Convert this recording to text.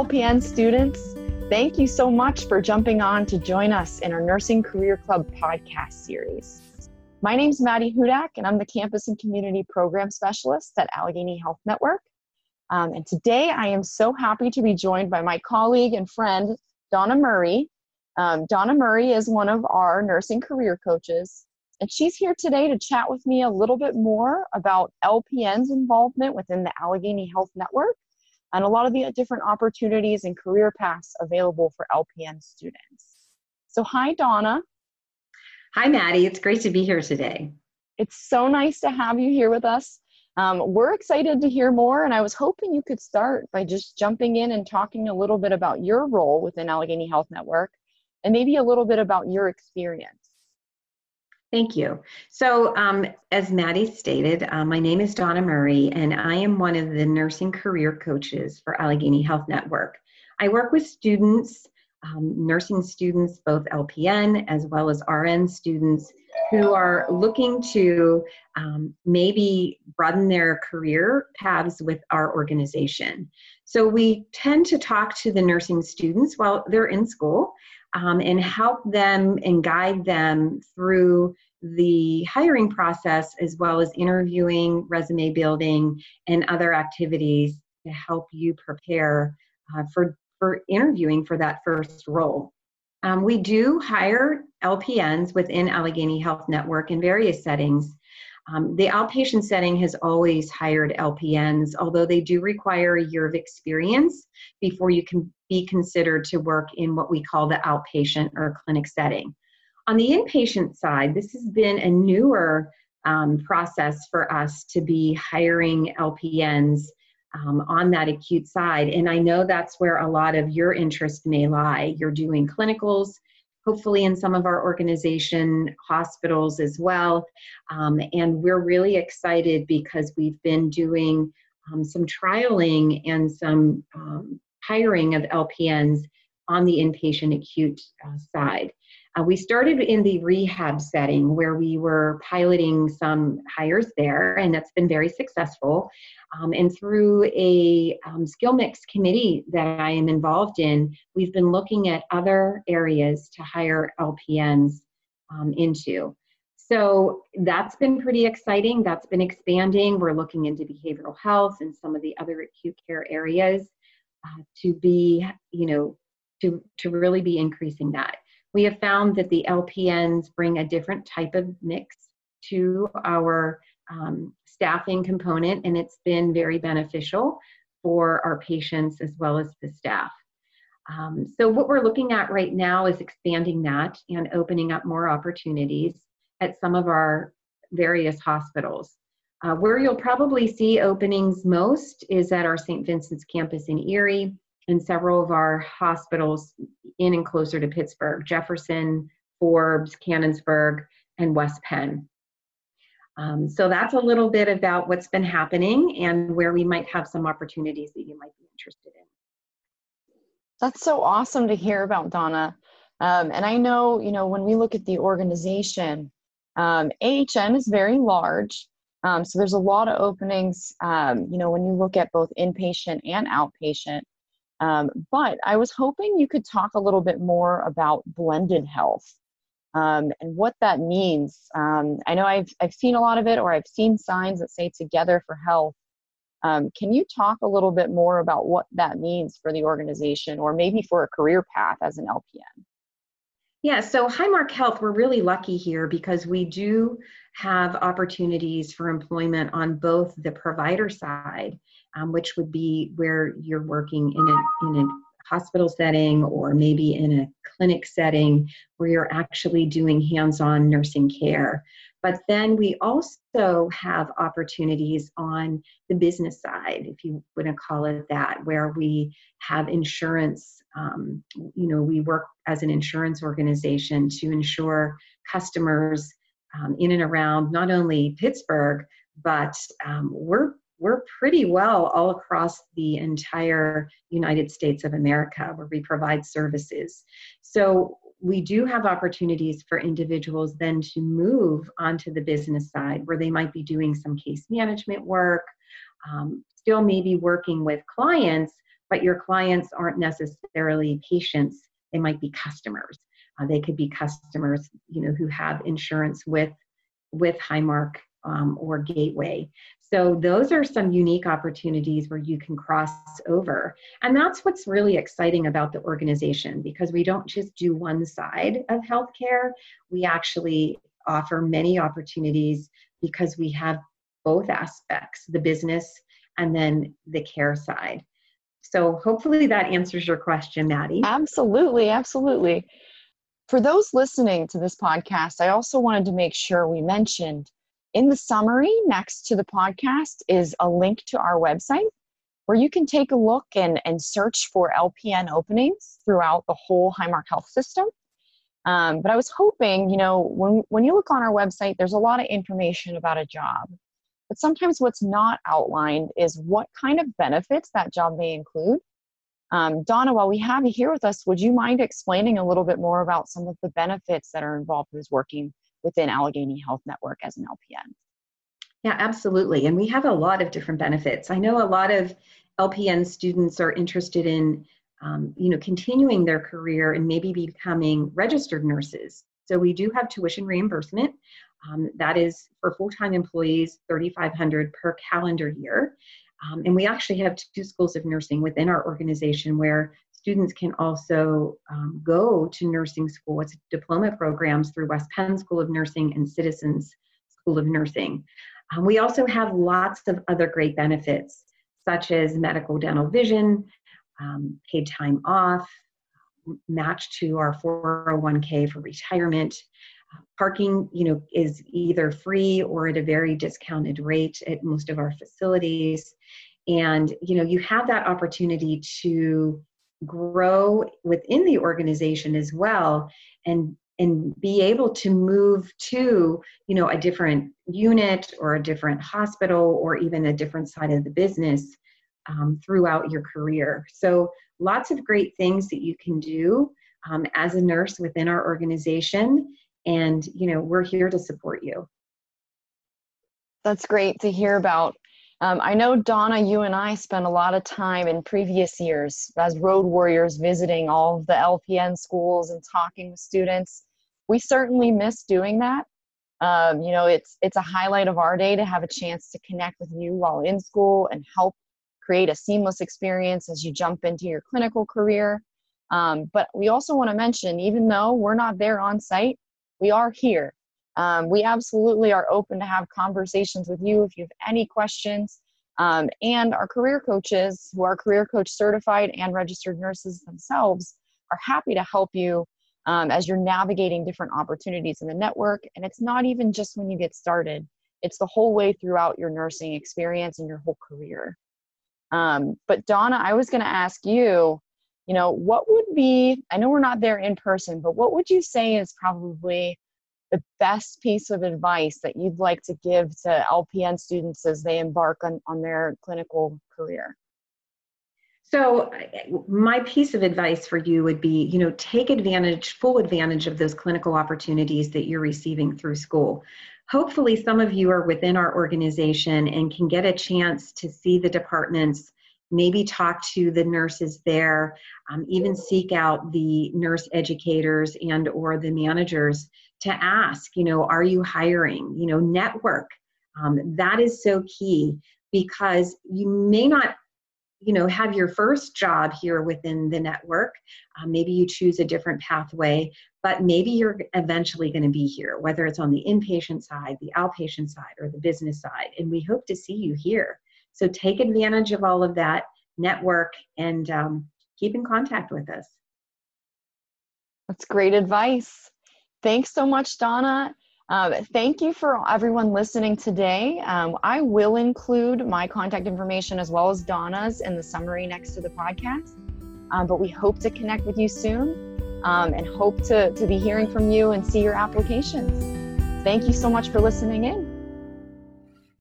LPN students. Thank you so much for jumping on to join us in our Nursing Career Club podcast series. My name is Maddie Hudac, and I'm the Campus and Community Program Specialist at Allegheny Health Network. Um, and today I am so happy to be joined by my colleague and friend, Donna Murray. Um, Donna Murray is one of our nursing career coaches, and she's here today to chat with me a little bit more about LPN's involvement within the Allegheny Health Network and a lot of the different opportunities and career paths available for LPN students. So, hi, Donna. Hi, Maddie. It's great to be here today. It's so nice to have you here with us. Um, we're excited to hear more, and I was hoping you could start by just jumping in and talking a little bit about your role within Allegheny Health Network and maybe a little bit about your experience. Thank you. So, um, as Maddie stated, uh, my name is Donna Murray, and I am one of the nursing career coaches for Allegheny Health Network. I work with students, um, nursing students, both LPN as well as RN students, who are looking to um, maybe broaden their career paths with our organization. So, we tend to talk to the nursing students while they're in school um, and help them and guide them through the hiring process as well as interviewing, resume building, and other activities to help you prepare uh, for, for interviewing for that first role. Um, we do hire LPNs within Allegheny Health Network in various settings. Um, the outpatient setting has always hired LPNs, although they do require a year of experience before you can be considered to work in what we call the outpatient or clinic setting. On the inpatient side, this has been a newer um, process for us to be hiring LPNs um, on that acute side. And I know that's where a lot of your interest may lie. You're doing clinicals, hopefully in some of our organization hospitals as well. Um, and we're really excited because we've been doing um, some trialing and some um, hiring of LPNs on the inpatient acute uh, side. Uh, we started in the rehab setting where we were piloting some hires there, and that's been very successful. Um, and through a um, skill mix committee that I am involved in, we've been looking at other areas to hire LPNs um, into. So that's been pretty exciting. That's been expanding. We're looking into behavioral health and some of the other acute care areas uh, to be, you know, to, to really be increasing that. We have found that the LPNs bring a different type of mix to our um, staffing component, and it's been very beneficial for our patients as well as the staff. Um, so, what we're looking at right now is expanding that and opening up more opportunities at some of our various hospitals. Uh, where you'll probably see openings most is at our St. Vincent's campus in Erie and several of our hospitals in and closer to Pittsburgh Jefferson, Forbes, Canonsburg, and West Penn. Um, so that's a little bit about what's been happening and where we might have some opportunities that you might be interested in. That's so awesome to hear about, Donna. Um, and I know, you know, when we look at the organization, um, AHN is very large. Um, so there's a lot of openings, um, you know, when you look at both inpatient and outpatient. Um, but I was hoping you could talk a little bit more about blended health um, and what that means. Um, I know I've, I've seen a lot of it, or I've seen signs that say Together for Health. Um, can you talk a little bit more about what that means for the organization or maybe for a career path as an LPN? Yeah, so Highmark Health, we're really lucky here because we do have opportunities for employment on both the provider side um, which would be where you're working in a, in a hospital setting or maybe in a clinic setting where you're actually doing hands on nursing care. But then we also have opportunities on the business side, if you want to call it that, where we have insurance. Um, you know, we work as an insurance organization to insure customers um, in and around not only Pittsburgh, but um, we're we're pretty well all across the entire United States of America where we provide services. So we do have opportunities for individuals then to move onto the business side where they might be doing some case management work, um, still maybe working with clients, but your clients aren't necessarily patients, they might be customers. Uh, they could be customers, you know, who have insurance with with Highmark um, or Gateway. So those are some unique opportunities where you can cross over. And that's what's really exciting about the organization because we don't just do one side of healthcare. We actually offer many opportunities because we have both aspects, the business and then the care side. So hopefully that answers your question, Maddie. Absolutely, absolutely. For those listening to this podcast, I also wanted to make sure we mentioned in the summary next to the podcast is a link to our website where you can take a look and, and search for LPN openings throughout the whole Highmark Health system. Um, but I was hoping, you know, when, when you look on our website, there's a lot of information about a job. But sometimes what's not outlined is what kind of benefits that job may include. Um, Donna, while we have you here with us, would you mind explaining a little bit more about some of the benefits that are involved with working within Allegheny Health Network as an LPN? Yeah, absolutely. And we have a lot of different benefits. I know a lot of LPN students are interested in, um, you know, continuing their career and maybe becoming registered nurses. So we do have tuition reimbursement. Um, that is for full-time employees, 3,500 per calendar year. Um, and we actually have two schools of nursing within our organization where students can also um, go to nursing school. It's diploma programs through West Penn School of Nursing and Citizens School of Nursing. Um, we also have lots of other great benefits, such as medical dental vision, um, paid time off, matched to our 401k for retirement. Uh, parking, you know, is either free or at a very discounted rate at most of our facilities. And, you know, you have that opportunity to grow within the organization as well and and be able to move to you know a different unit or a different hospital or even a different side of the business um, throughout your career. So lots of great things that you can do um, as a nurse within our organization. And you know we're here to support you. That's great to hear about um, I know, Donna, you and I spent a lot of time in previous years as road warriors visiting all of the LPN schools and talking with students. We certainly miss doing that. Um, you know, it's it's a highlight of our day to have a chance to connect with you while in school and help create a seamless experience as you jump into your clinical career. Um, but we also want to mention, even though we're not there on site, we are here um, we absolutely are open to have conversations with you if you have any questions. Um, and our career coaches, who are career coach certified and registered nurses themselves, are happy to help you um, as you're navigating different opportunities in the network. And it's not even just when you get started, it's the whole way throughout your nursing experience and your whole career. Um, but Donna, I was going to ask you, you know, what would be, I know we're not there in person, but what would you say is probably the best piece of advice that you'd like to give to LPN students as they embark on, on their clinical career? So, my piece of advice for you would be you know, take advantage, full advantage of those clinical opportunities that you're receiving through school. Hopefully, some of you are within our organization and can get a chance to see the departments maybe talk to the nurses there um, even seek out the nurse educators and or the managers to ask you know are you hiring? You know network. Um, that is so key because you may not you know have your first job here within the network. Uh, maybe you choose a different pathway but maybe you're eventually going to be here whether it's on the inpatient side the outpatient side or the business side and we hope to see you here so take advantage of all of that network and um, keep in contact with us. That's great advice. Thanks so much, Donna. Uh, thank you for everyone listening today. Um, I will include my contact information as well as Donna's in the summary next to the podcast. Um, but we hope to connect with you soon um, and hope to, to be hearing from you and see your applications. Thank you so much for listening in.